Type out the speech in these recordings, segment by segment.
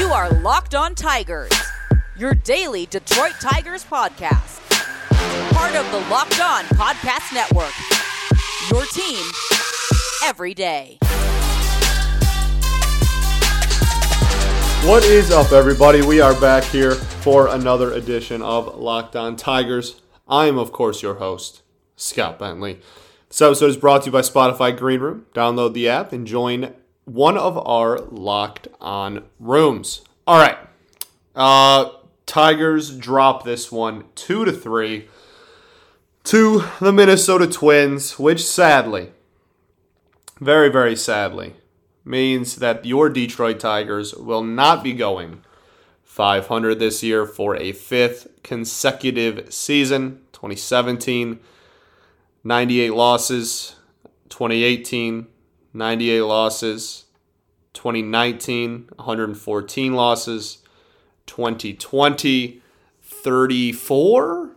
You are Locked On Tigers, your daily Detroit Tigers podcast. Part of the Locked On Podcast Network. Your team every day. What is up, everybody? We are back here for another edition of Locked On Tigers. I am, of course, your host, Scott Bentley. This episode is brought to you by Spotify Green Room. Download the app and join one of our Locked On rooms. All right, uh, Tigers drop this one two to three to the Minnesota Twins, which sadly, very very sadly, means that your Detroit Tigers will not be going 500 this year for a fifth consecutive season. 2017, 98 losses. 2018, 98 losses. 2019, 114 losses. 2020, 34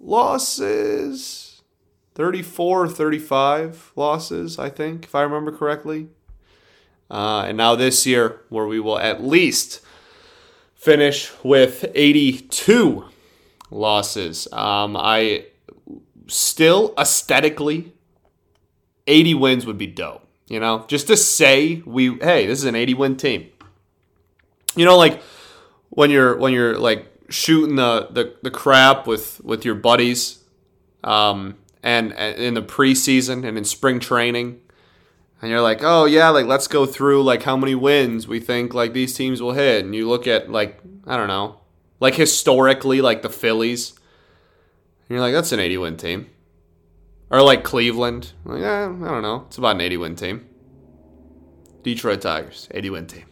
losses. 34, 35 losses, I think, if I remember correctly. Uh, and now this year, where we will at least finish with 82 losses. Um, I still aesthetically, 80 wins would be dope. You know, just to say we, hey, this is an 80 win team. You know, like when you're when you're like shooting the the, the crap with with your buddies, um, and, and in the preseason and in spring training, and you're like, oh yeah, like let's go through like how many wins we think like these teams will hit, and you look at like I don't know, like historically like the Phillies, and you're like that's an 80 win team, or like Cleveland, like eh, I don't know, it's about an 80 win team. Detroit Tigers, 80 win team.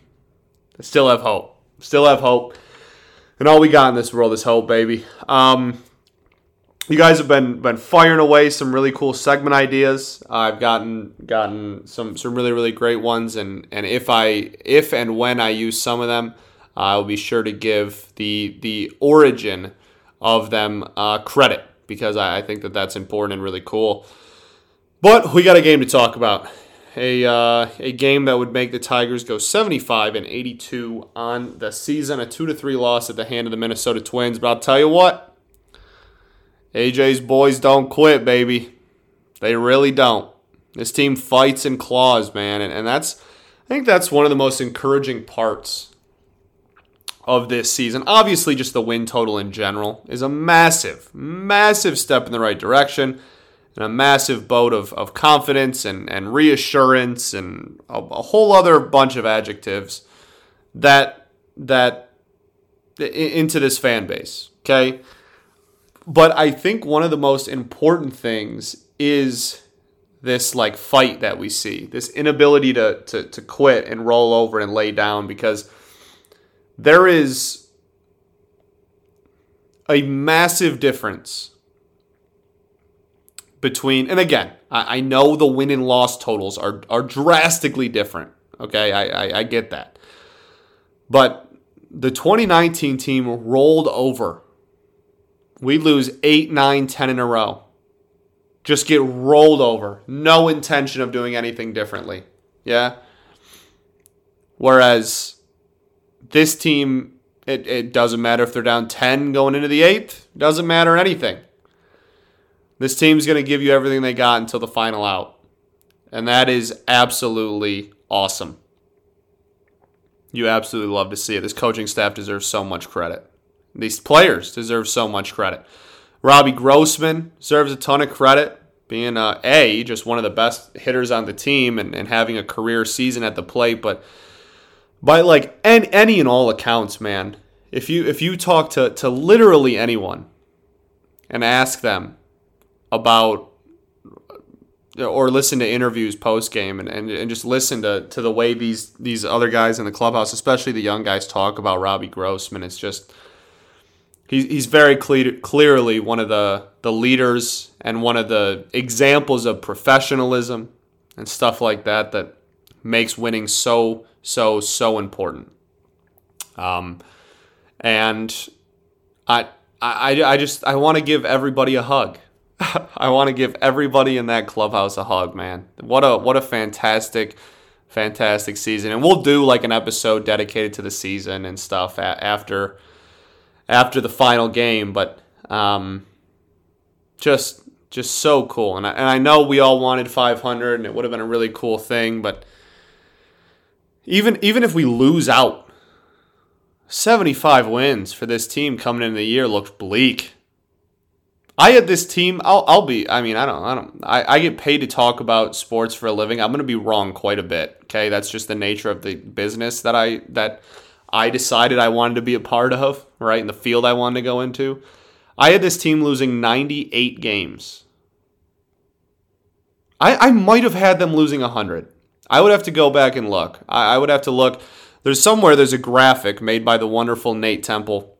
I still have hope, still have hope, and all we got in this world is hope, baby. Um, you guys have been been firing away some really cool segment ideas. I've gotten gotten some some really really great ones, and and if I if and when I use some of them, I'll be sure to give the the origin of them uh, credit because I, I think that that's important and really cool. But we got a game to talk about. A, uh, a game that would make the Tigers go 75 and 82 on the season, a 2 to 3 loss at the hand of the Minnesota Twins. But I'll tell you what, AJ's boys don't quit, baby. They really don't. This team fights and claws, man, and, and that's I think that's one of the most encouraging parts of this season. Obviously, just the win total in general is a massive, massive step in the right direction and a massive boat of, of confidence and, and reassurance and a, a whole other bunch of adjectives that that into this fan base. Okay. But I think one of the most important things is this like fight that we see, this inability to, to, to quit and roll over and lay down because there is a massive difference between, and again, I, I know the win and loss totals are, are drastically different. Okay, I, I, I get that. But the 2019 team rolled over we lose 8, 9, 10 in a row. Just get rolled over. No intention of doing anything differently. Yeah? Whereas this team, it, it doesn't matter if they're down 10 going into the eighth. Doesn't matter anything. This team's going to give you everything they got until the final out. And that is absolutely awesome. You absolutely love to see it. This coaching staff deserves so much credit. These players deserve so much credit. Robbie Grossman deserves a ton of credit, being uh, a just one of the best hitters on the team and, and having a career season at the plate. But by like any, any and all accounts, man, if you if you talk to to literally anyone and ask them about or listen to interviews post game and, and, and just listen to, to the way these these other guys in the clubhouse, especially the young guys, talk about Robbie Grossman, it's just he's he's very clear, clearly one of the the leaders and one of the examples of professionalism and stuff like that that makes winning so so so important. Um, and I I I just I want to give everybody a hug. I want to give everybody in that clubhouse a hug, man. What a what a fantastic fantastic season, and we'll do like an episode dedicated to the season and stuff after after the final game. But um, just just so cool, and I, and I know we all wanted 500, and it would have been a really cool thing, but even even if we lose out, 75 wins for this team coming into the year looks bleak. I had this team. I'll, I'll be. I mean, I don't. I don't. I, I get paid to talk about sports for a living. I'm going to be wrong quite a bit. Okay, that's just the nature of the business that I that I decided I wanted to be a part of. Right in the field I wanted to go into. I had this team losing 98 games. I I might have had them losing 100. I would have to go back and look. I, I would have to look. There's somewhere there's a graphic made by the wonderful Nate Temple.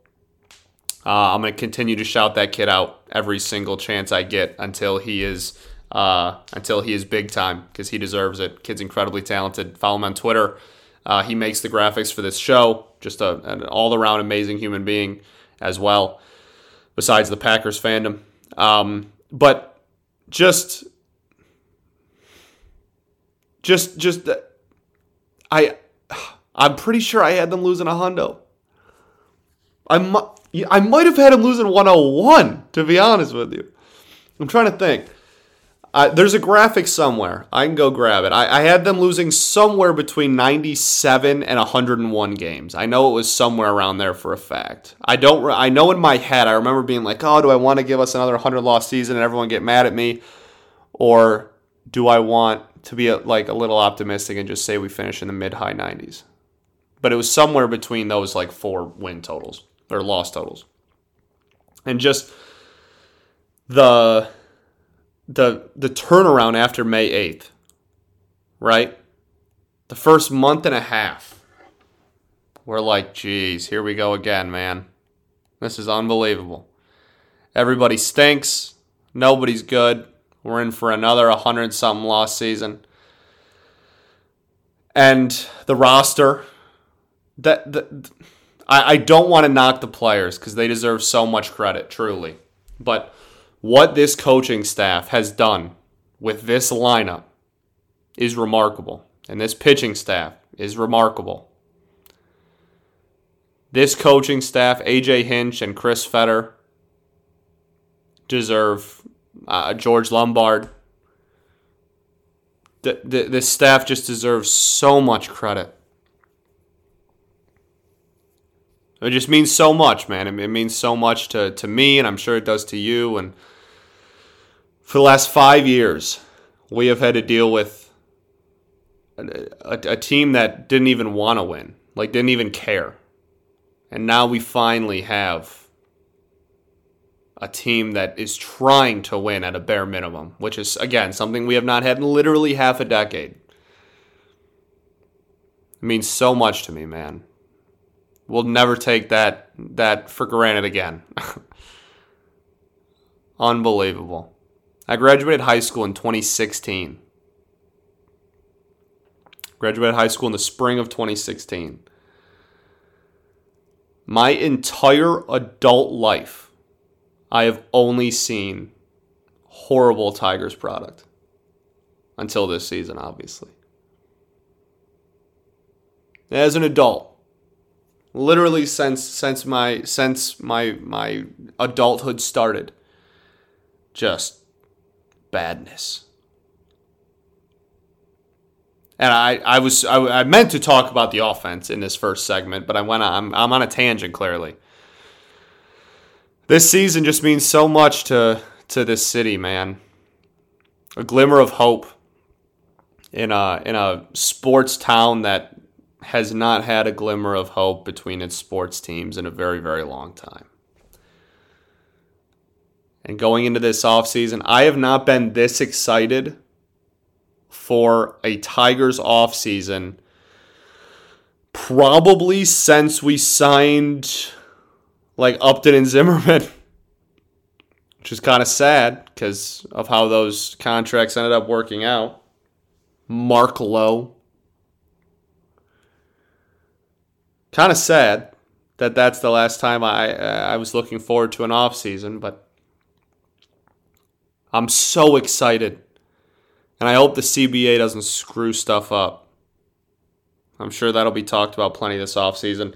Uh, I'm going to continue to shout that kid out every single chance I get until he is uh, until he is big time because he deserves it. Kid's incredibly talented. Follow him on Twitter. Uh, he makes the graphics for this show. Just a, an all around amazing human being as well. Besides the Packers fandom, um, but just just just I I'm pretty sure I had them losing a hundo. I might I might have had them losing 101 to be honest with you. I'm trying to think. Uh, there's a graphic somewhere. I can go grab it. I, I, had them losing somewhere between 97 and 101 games. I know it was somewhere around there for a fact. I don't. I know in my head. I remember being like, "Oh, do I want to give us another 100 loss season and everyone get mad at me, or do I want to be a, like a little optimistic and just say we finish in the mid high 90s?" But it was somewhere between those like four win totals or loss totals, and just the the the turnaround after May 8th, right? The first month and a half. We're like, geez, here we go again, man. This is unbelievable. Everybody stinks. Nobody's good. We're in for another 100 something loss season. And the roster, that, I, I don't want to knock the players because they deserve so much credit, truly. But what this coaching staff has done with this lineup is remarkable. And this pitching staff is remarkable. This coaching staff, AJ Hinch and Chris Fetter, deserve uh, George Lombard. The, the, this staff just deserves so much credit. It just means so much, man. It means so much to, to me, and I'm sure it does to you. And for the last five years, we have had to deal with a, a, a team that didn't even want to win, like didn't even care. And now we finally have a team that is trying to win at a bare minimum, which is, again, something we have not had in literally half a decade. It means so much to me, man. We'll never take that that for granted again. Unbelievable. I graduated high school in 2016. Graduated high school in the spring of 2016. My entire adult life, I have only seen horrible Tigers product. Until this season, obviously. As an adult, literally since since my since my my adulthood started just badness and I, I was I, I meant to talk about the offense in this first segment but i went I'm, I'm on a tangent clearly this season just means so much to to this city man a glimmer of hope in a in a sports town that has not had a glimmer of hope between its sports teams in a very, very long time. And going into this offseason, I have not been this excited for a Tigers offseason probably since we signed like Upton and Zimmermann, which is kind of sad because of how those contracts ended up working out. Mark Lowe kind of sad that that's the last time I uh, I was looking forward to an off season, but I'm so excited, and I hope the CBA doesn't screw stuff up I'm sure that'll be talked about plenty this offseason.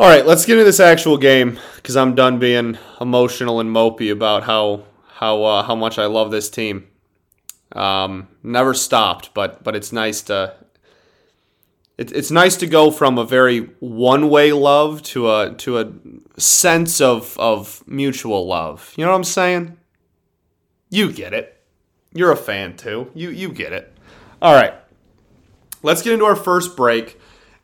All right, let's get into this actual game because I'm done being emotional and mopey about how how uh, how much I love this team. Um, never stopped, but but it's nice to it, it's nice to go from a very one way love to a to a sense of of mutual love. You know what I'm saying? You get it. You're a fan too. You you get it. All right. Let's get into our first break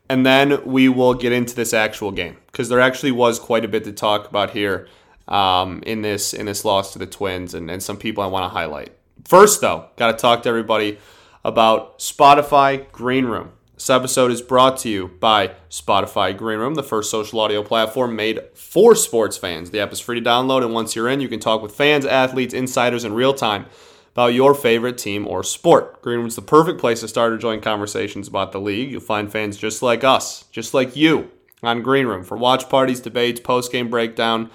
and then we will get into this actual game because there actually was quite a bit to talk about here um, in this in this loss to the Twins and, and some people I want to highlight. First, though, got to talk to everybody about Spotify Green Room. This episode is brought to you by Spotify Green Room, the first social audio platform made for sports fans. The app is free to download, and once you're in, you can talk with fans, athletes, insiders in real time about your favorite team or sport. Green Room's the perfect place to start or join conversations about the league. You'll find fans just like us, just like you, on Green Room for watch parties, debates, post game breakdown,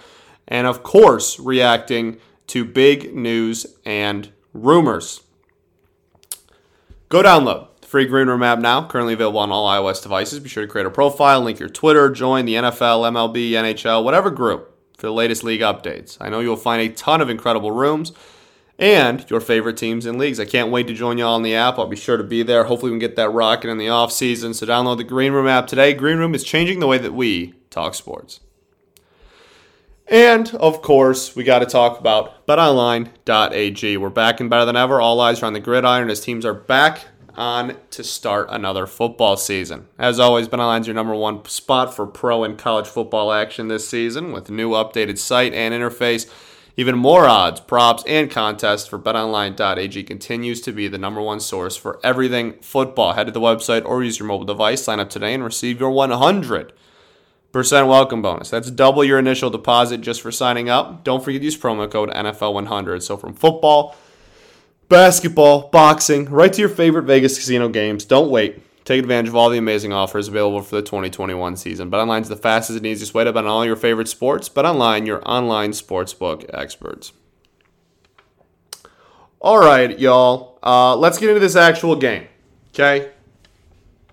and of course, reacting to big news and rumors. Go download the free Green Room app now, currently available on all iOS devices. Be sure to create a profile, link your Twitter, join the NFL, MLB, NHL, whatever group for the latest league updates. I know you'll find a ton of incredible rooms and your favorite teams and leagues. I can't wait to join you all on the app. I'll be sure to be there. Hopefully, we can get that rocking in the off season. So download the Green Room app today. Green Room is changing the way that we talk sports. And of course, we got to talk about betonline.ag. We're back and better than ever. All eyes are on the gridiron as teams are back on to start another football season. As always, BetOnline's your number one spot for pro and college football action this season with new updated site and interface. Even more odds, props, and contests for betonline.ag continues to be the number one source for everything football. Head to the website or use your mobile device, sign up today, and receive your 100 percent welcome bonus. That's double your initial deposit just for signing up. Don't forget to use promo code NFL100. So from football, basketball, boxing, right to your favorite Vegas casino games. Don't wait. Take advantage of all the amazing offers available for the 2021 season. BetOnline is the fastest and easiest way to bet on all your favorite sports. BetOnline, your online sportsbook experts. All right, y'all. Uh, let's get into this actual game. Okay,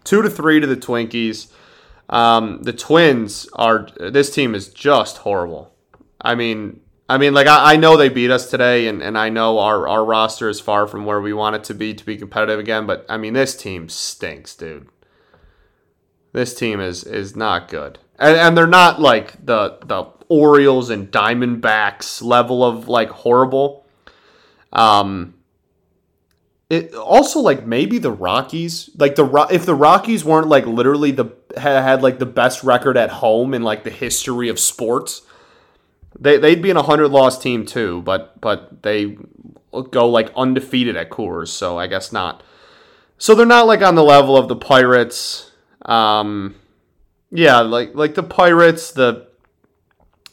two to three to the Twinkies. Um, the Twins are. This team is just horrible. I mean, I mean, like I, I know they beat us today, and, and I know our, our roster is far from where we want it to be to be competitive again. But I mean, this team stinks, dude. This team is is not good, and, and they're not like the the Orioles and Diamondbacks level of like horrible. Um, it also like maybe the Rockies, like the if the Rockies weren't like literally the had, like the best record at home in like the history of sports, they they'd be an hundred loss team too. But but they go like undefeated at Coors, so I guess not. So they're not like on the level of the Pirates. Um, yeah, like like the Pirates, the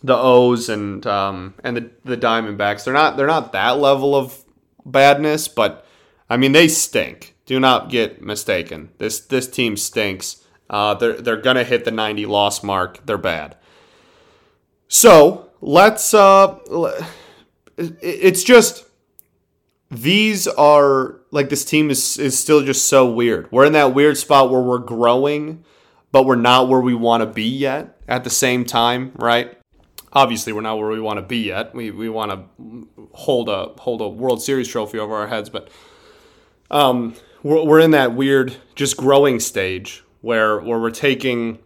the O's and um and the the Diamondbacks. They're not they're not that level of badness, but I mean, they stink. Do not get mistaken. This this team stinks. Uh, they're they're gonna hit the 90 loss mark. They're bad. So let's. Uh, it's just these are like this team is is still just so weird. We're in that weird spot where we're growing, but we're not where we want to be yet. At the same time, right? Obviously, we're not where we want to be yet. We we want to hold a hold a World Series trophy over our heads, but um, we're, we're in that weird just growing stage where where we're taking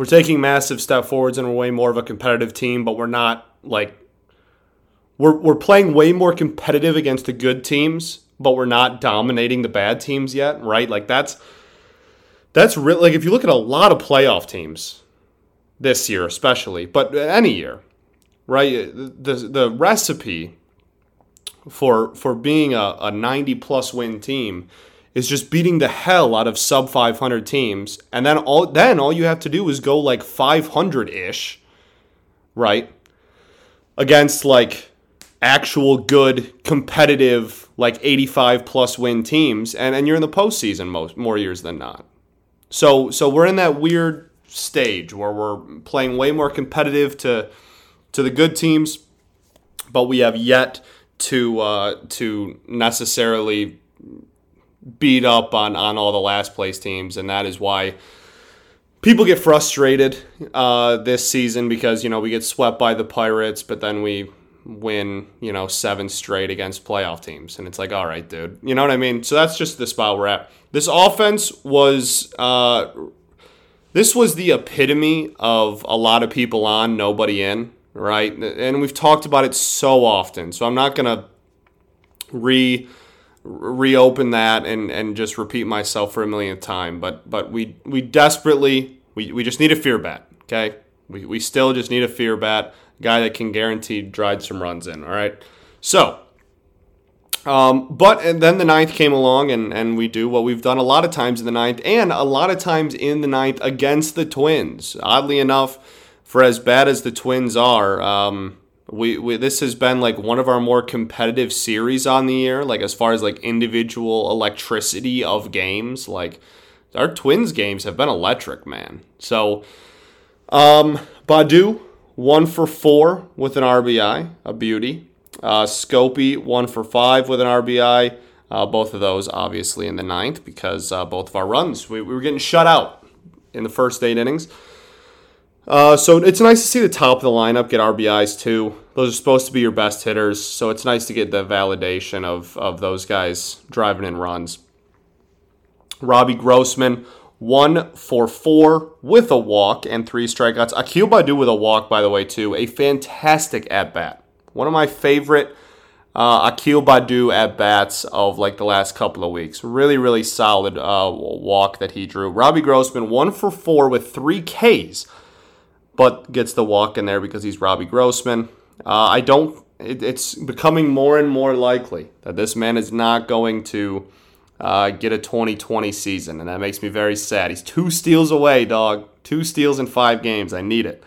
we're taking massive step forwards and we're way more of a competitive team, but we're not like we're we're playing way more competitive against the good teams, but we're not dominating the bad teams yet, right? Like that's that's really like if you look at a lot of playoff teams this year, especially, but any year, right? The the recipe for for being a, a 90 plus win team is just beating the hell out of sub 500 teams and then all then all you have to do is go like 500-ish right against like actual good competitive like 85 plus win teams and, and you're in the postseason most more years than not. So so we're in that weird stage where we're playing way more competitive to to the good teams but we have yet to uh, to necessarily beat up on on all the last place teams, and that is why people get frustrated uh, this season because you know we get swept by the Pirates, but then we win you know seven straight against playoff teams, and it's like, all right, dude, you know what I mean? So that's just the spot we're at. This offense was. Uh, this was the epitome of a lot of people on, nobody in, right? And we've talked about it so often, so I'm not gonna re reopen that and, and just repeat myself for a millionth time. But but we we desperately we, we just need a fear bat. Okay, we, we still just need a fear bat guy that can guarantee drive some runs in. All right, so. Um, but and then the ninth came along, and, and we do what we've done a lot of times in the ninth, and a lot of times in the ninth against the Twins. Oddly enough, for as bad as the Twins are, um, we, we this has been like one of our more competitive series on the year like as far as like individual electricity of games. Like our twins games have been electric man. So um Baddoo one for four with an rbi a beauty. Uh scopey one for five with an rbi uh, both of those obviously in the ninth because uh, both of our runs we, we were getting shut out in the first eight innings uh, so it's nice to see the top of the lineup get RBIs too. Those are supposed to be your best hitters, so it's nice to get the validation of, of those guys driving in runs. Robbie Grossman, one for four with a walk and three strikeouts. Akil Baddoo with a walk, by the way, too. A fantastic at bat. One of my favorite uh, Akil Baddoo at bats of like the last couple of weeks. Really, really solid uh, walk that he drew. Robbie Grossman, one for four with three Ks but gets the walk in there because he's Robbie Grossman. Uh, I don't. It, it's becoming more and more likely that this man is not going to uh, get a 2020 season, and that makes me very sad. He's two steals away, dog. Two steals in five games. I need it.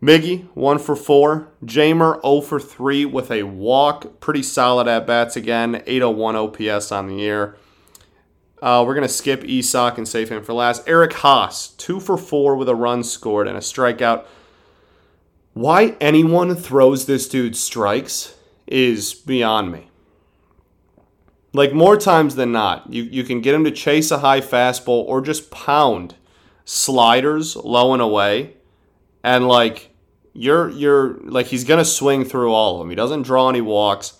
Miggy, one for four. Jeimer, 0 for 3 with a walk. Pretty solid at bats again. 801 OPS on the year. Uh, we're going to skip Esoc and save him for last. Eric Haase, two for four with a run scored and a strikeout. Why anyone throws this dude strikes is beyond me. Like more times than not, you, you can get him to chase a high fastball or just pound sliders low and away. And like you're you're like he's gonna swing through all of them. He doesn't draw any walks,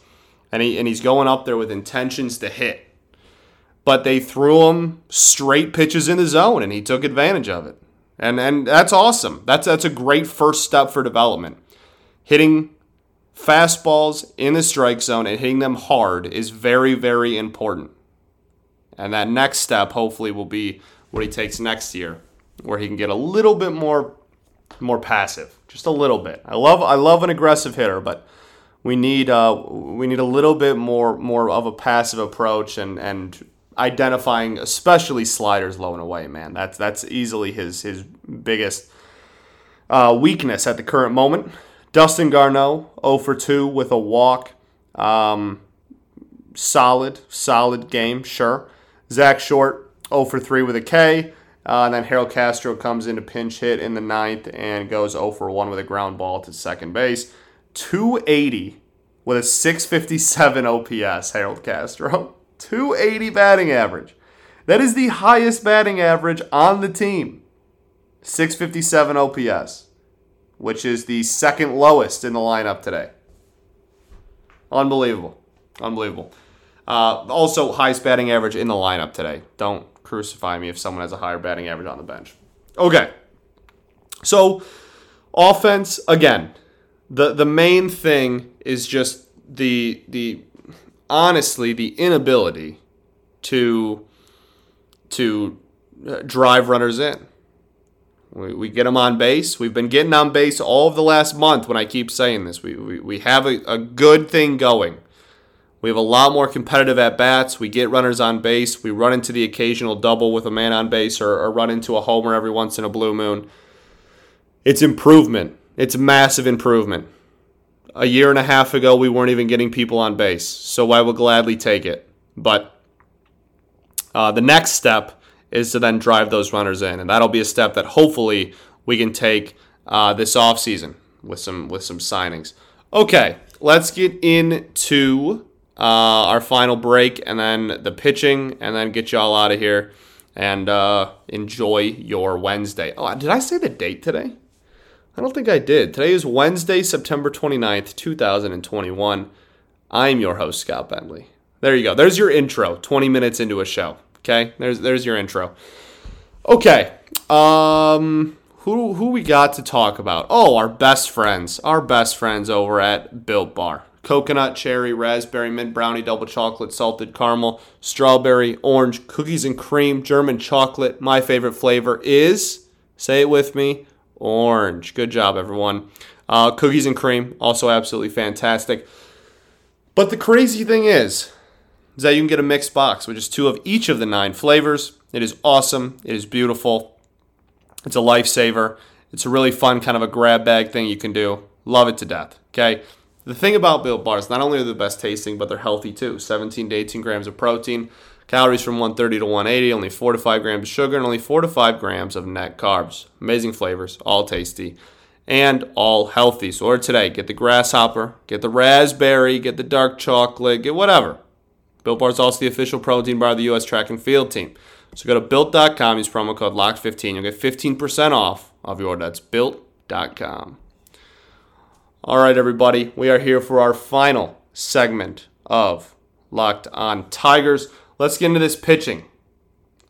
and he and he's going up there with intentions to hit but they threw him straight pitches in the zone and he took advantage of it. And and that's awesome. That's that's a great first step for development. Hitting fastballs in the strike zone and hitting them hard is very very important. And that next step hopefully will be what he takes next year where he can get a little bit more more passive, just a little bit. I love I love an aggressive hitter, but we need uh, we need a little bit more more of a passive approach and and identifying especially sliders low and away, man. That's that's easily his his biggest uh, weakness at the current moment. Dustin Garneau, 0 for 2 with a walk. Um, solid, solid game, sure. Zach Short, 0 for 3 with a K. Uh, and then Harold Castro comes in to pinch hit in the ninth and goes 0 for 1 with a ground ball to second base. 280 with a 657 OPS, Harold Castro. 280 batting average. That is the highest batting average on the team. 657 OPS, which is the second lowest in the lineup today. Unbelievable. Unbelievable. Uh, also, highest batting average in the lineup today. Don't crucify me if someone has a higher batting average on the bench. Okay. So, offense, again, the, the main thing is just the the honestly the inability to to uh, drive runners in. We, we get them on base. We've been getting on base all of the last month when I keep saying this. We, we, we have a, a good thing going. We have a lot more competitive at bats. We get runners on base. We run into the occasional double with a man on base or, or run into a homer every once in a blue moon. It's improvement. It's massive improvement a year and a half ago, we weren't even getting people on base, so I will gladly take it. But uh, the next step is to then drive those runners in, and that'll be a step that hopefully we can take uh, this offseason with some with some signings. Okay, let's get into uh, our final break, and then the pitching, and then get y'all out of here and uh, enjoy your Wednesday. Oh, did I say the date today? I don't think I did. Today is Wednesday, September 29th, 2021. I'm your host, Scott Bentley. There you go. There's your intro, 20 minutes into a show. Okay? There's there's your intro. Okay. Um who who we got to talk about? Oh, our best friends. Our best friends over at Built Bar. Coconut, cherry, raspberry, mint brownie, double chocolate, salted caramel, strawberry, orange, cookies and cream, German chocolate. My favorite flavor is, say it with me, orange. Good job, everyone. Uh, cookies and cream, also absolutely fantastic. But the crazy thing is, is that you can get a mixed box, which is two of each of the nine flavors. It is awesome. It is beautiful. It's a lifesaver. It's a really fun kind of a grab bag thing you can do. Love it to death. Okay. The thing about Built Bars, not only are they the best tasting, but they're healthy too. 17 to 18 grams of protein, calories from 130 to 180, only 4 to 5 grams of sugar, and only 4 to 5 grams of net carbs. Amazing flavors, all tasty, and all healthy. So order today. Get the grasshopper, get the raspberry, get the dark chocolate, get whatever. Built Bar is also the official protein bar of the U.S. track and field team. So go to built.com, use promo code LOCK15. You'll get 15% off of your order. That's built.com. All right, everybody, we are here for our final segment of Locked on Tigers. Let's get into this pitching.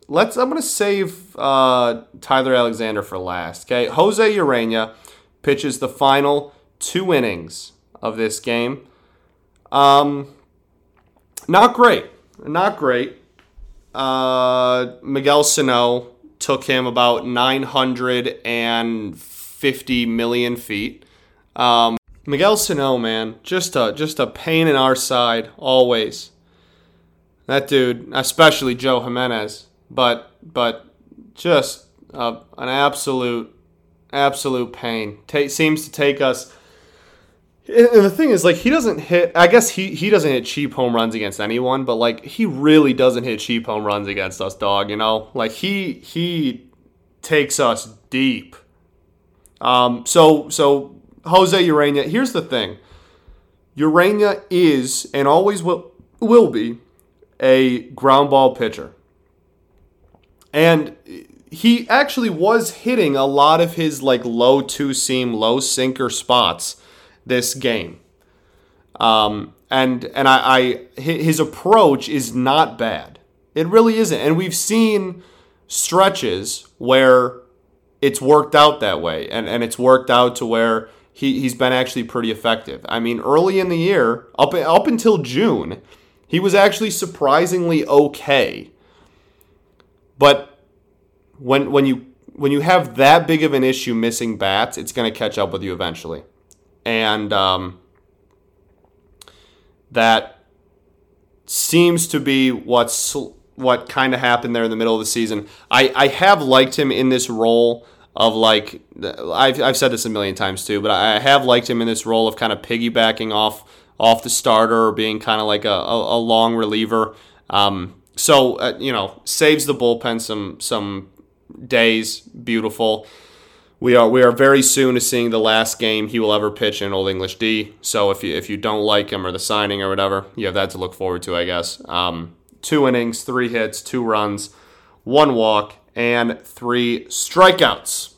Let's. I'm going to save uh, Tyler Alexander for last. Okay, Jose Ureña pitches the final two innings of this game. Um, not great. Not great. Uh, Miguel Sano took him about 950 million feet. Um, Miguel Sano, man, just a just a pain in our side always. That dude, especially Joe Jimenez, but but just uh, an absolute absolute pain. Ta- seems to take us. And the thing is, like, he doesn't hit. I guess he he doesn't hit cheap home runs against anyone, but like, he really doesn't hit cheap home runs against us, dog. You know, like he he takes us deep. Um. So so Jose Ureña. Here's the thing. Ureña is and always will will be a ground ball pitcher. And he actually was hitting a lot of his like low two seam, low sinker spots this game. Um, and and I, I his approach is not bad. It really isn't. And we've seen stretches where it's worked out that way, and and it's worked out to where he he's been actually pretty effective. I mean, early in the year, up up until June, he was actually surprisingly okay. But when when you when you have that big of an issue missing bats, it's going to catch up with you eventually, and um, that seems to be what's what kind of happened there in the middle of the season. I I have liked him in this role of like I've, I've said this a million times too, but I have liked him in this role of kind of piggybacking off off the starter or being kind of like a, a, a long reliever. Um, so uh, you know saves the bullpen some some days. Beautiful. We are we are very soon to seeing the last game he will ever pitch in Old English D. So if you if you don't like him or the signing or whatever, you have that to look forward to, I guess. Um, two innings, three hits, two runs, one walk, and three strikeouts.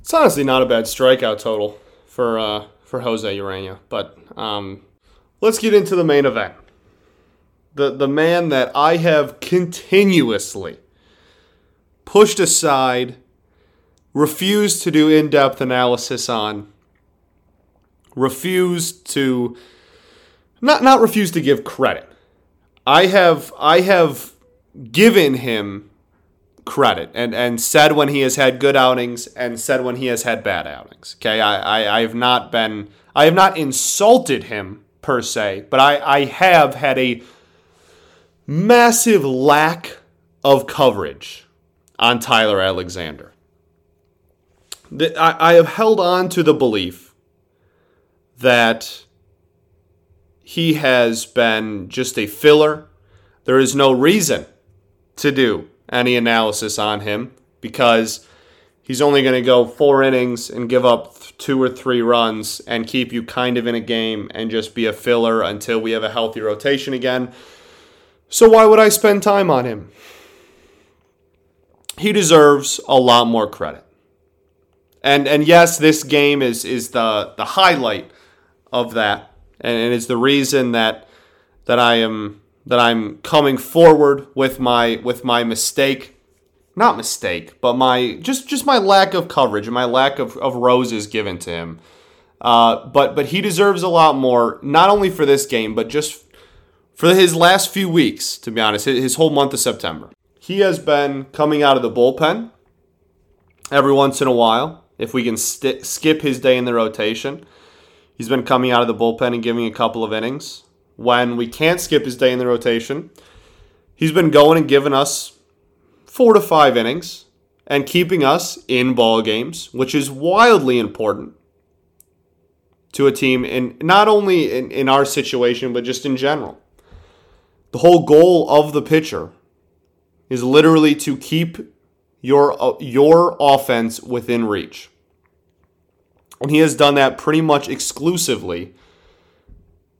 It's honestly not a bad strikeout total for uh, for Jose Ureña, but um, let's get into the main event. The the man that I have continuously pushed aside, refused to do in-depth analysis on, refused to not not refused to give credit. I have I have given him credit and, and said when he has had good outings and said when he has had bad outings. Okay, I, I, I have not been I have not insulted him per se, but I, I have had a massive lack of coverage on Tyler Alexander. I, I have held on to the belief that he has been just a filler. There is no reason to do any analysis on him because he's only going to go four innings and give up two or three runs and keep you kind of in a game and just be a filler until we have a healthy rotation again. So why would I spend time on him? He deserves a lot more credit. And and yes, this game is is the the highlight of that. And it's the reason that that I am that I'm coming forward with my with my mistake not mistake, but my just just my lack of coverage and my lack of, of roses given to him. Uh, but but he deserves a lot more, not only for this game, but just for his last few weeks. To be honest, his whole month of September, he has been coming out of the bullpen every once in a while. If we can st- skip his day in the rotation, he's been coming out of the bullpen and giving a couple of innings. When we can't skip his day in the rotation, he's been going and giving us four to five innings and keeping us in ball games, which is wildly important to a team in not only in, in our situation, but just in general. The whole goal of the pitcher is literally to keep your uh, your offense within reach. And he has done that pretty much exclusively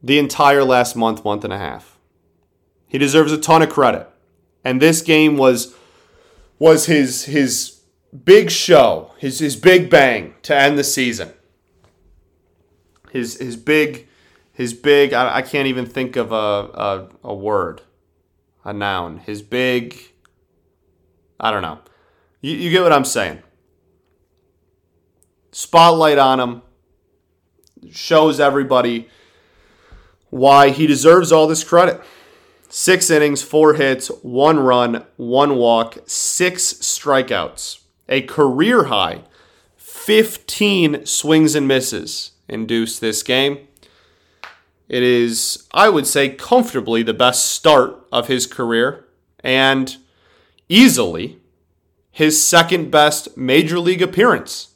the entire last month, month and a half. He deserves a ton of credit. And this game was was his his big show, his his big bang to end the season. His his big his big I, I can't even think of a, a a word, a noun. His big I don't know. You, you get what I'm saying. Spotlight on him shows everybody why he deserves all this credit. Six innings, four hits, one run, one walk, six strikeouts. A career high 15 swings and misses induced this game. It is, I would say, comfortably the best start of his career and easily his second best major league appearance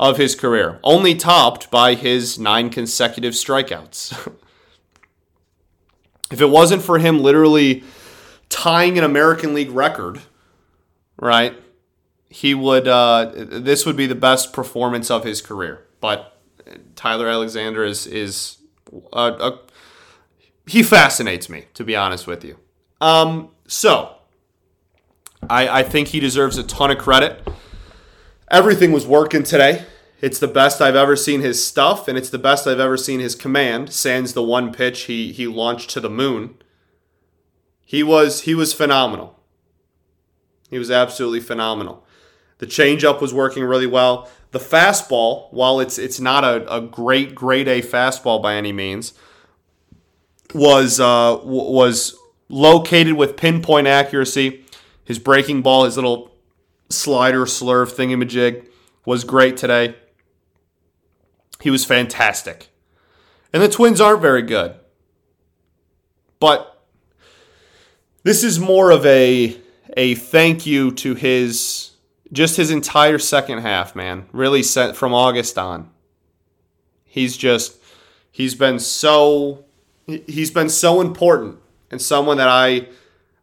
of his career, only topped by his nine consecutive strikeouts. if it wasn't for him literally tying an American League record, right? He would. Uh, this would be the best performance of his career. But Tyler Alexander is is a, a, he fascinates me to be honest with you. Um, so I I think he deserves a ton of credit. Everything was working today. It's the best I've ever seen his stuff, and it's the best I've ever seen his command. Sans the one pitch he he launched to the moon. He was he was phenomenal. He was absolutely phenomenal. The changeup was working really well. The fastball, while it's it's not a, a great grade A fastball by any means, was uh, was located with pinpoint accuracy. His breaking ball, his little slider slurve thingamajig was great today. He was fantastic. And the Twins aren't very good. But this is more of a a thank you to his just his entire second half, man. Really sent from August on. He's just he's been so he's been so important and someone that I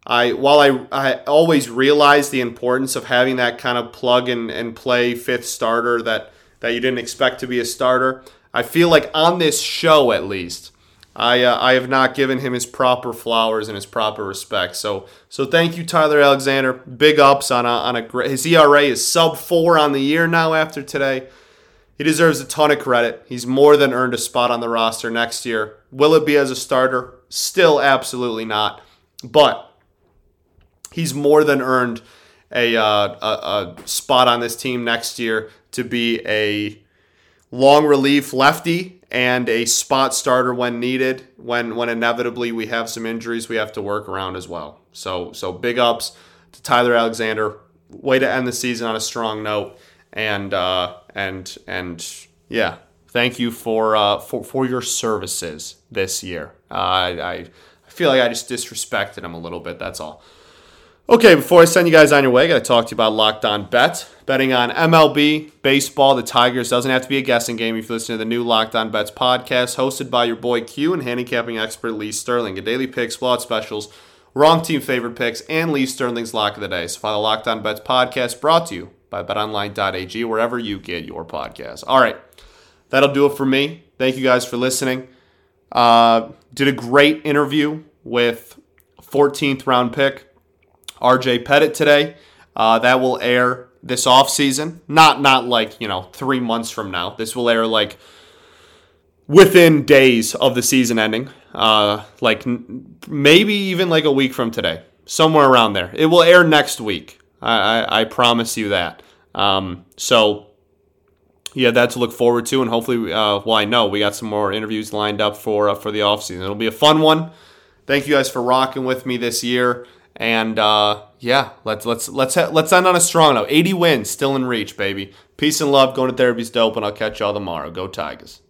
I while I I always realize the importance of having that kind of plug and, and play fifth starter that that you didn't expect to be a starter. I feel like on this show, at least, I uh, I have not given him his proper flowers and his proper respect. So so thank you, Tyler Alexander. Big ups on a on a great. His ERA is sub four on the year now after today. He deserves a ton of credit. He's more than earned a spot on the roster next year. Will it be as a starter? Still, absolutely not. But he's more than earned a, uh, a, a spot on this team next year to be a long relief lefty and a spot starter when needed. When when inevitably we have some injuries, we have to work around as well. So so big ups to Tyler Alexander. Way to end the season on a strong note, and uh, and and yeah, thank you for uh, for for your services this year. Uh, I I feel like I just disrespected him a little bit. That's all. Okay, before I send you guys on your way, I got to talk to you about Locked On Bet. Betting on MLB, baseball, the Tigers doesn't have to be a guessing game if you listen to the new Locked On Bets podcast hosted by your boy Q and handicapping expert Lee Sterling. A daily picks, blowout specials, wrong team favorite picks, and Lee Sterling's lock of the day. So follow the Locked On Bets podcast brought to you by betonline.ag, wherever you get your podcast. All right, that'll do it for me. Thank you guys for listening. Uh, did a great interview with 14th round pick RJ Petit today. Uh, that will air this off season. Not not like you know three months from now. This will air like within days of the season ending. Uh, like n- maybe even like a week from today, somewhere around there. It will air next week. I I, I promise you that. Um, so yeah, that to look forward to, and hopefully, uh, well, I know we got some more interviews lined up for uh, for the offseason. It'll be a fun one. Thank you guys for rocking with me this year, and uh, yeah, let's let's let's ha- let's end on a strong note. 80 wins, still in reach, baby. Peace and love. Going to therapy's dope, and I'll catch y'all tomorrow. Go Tigers.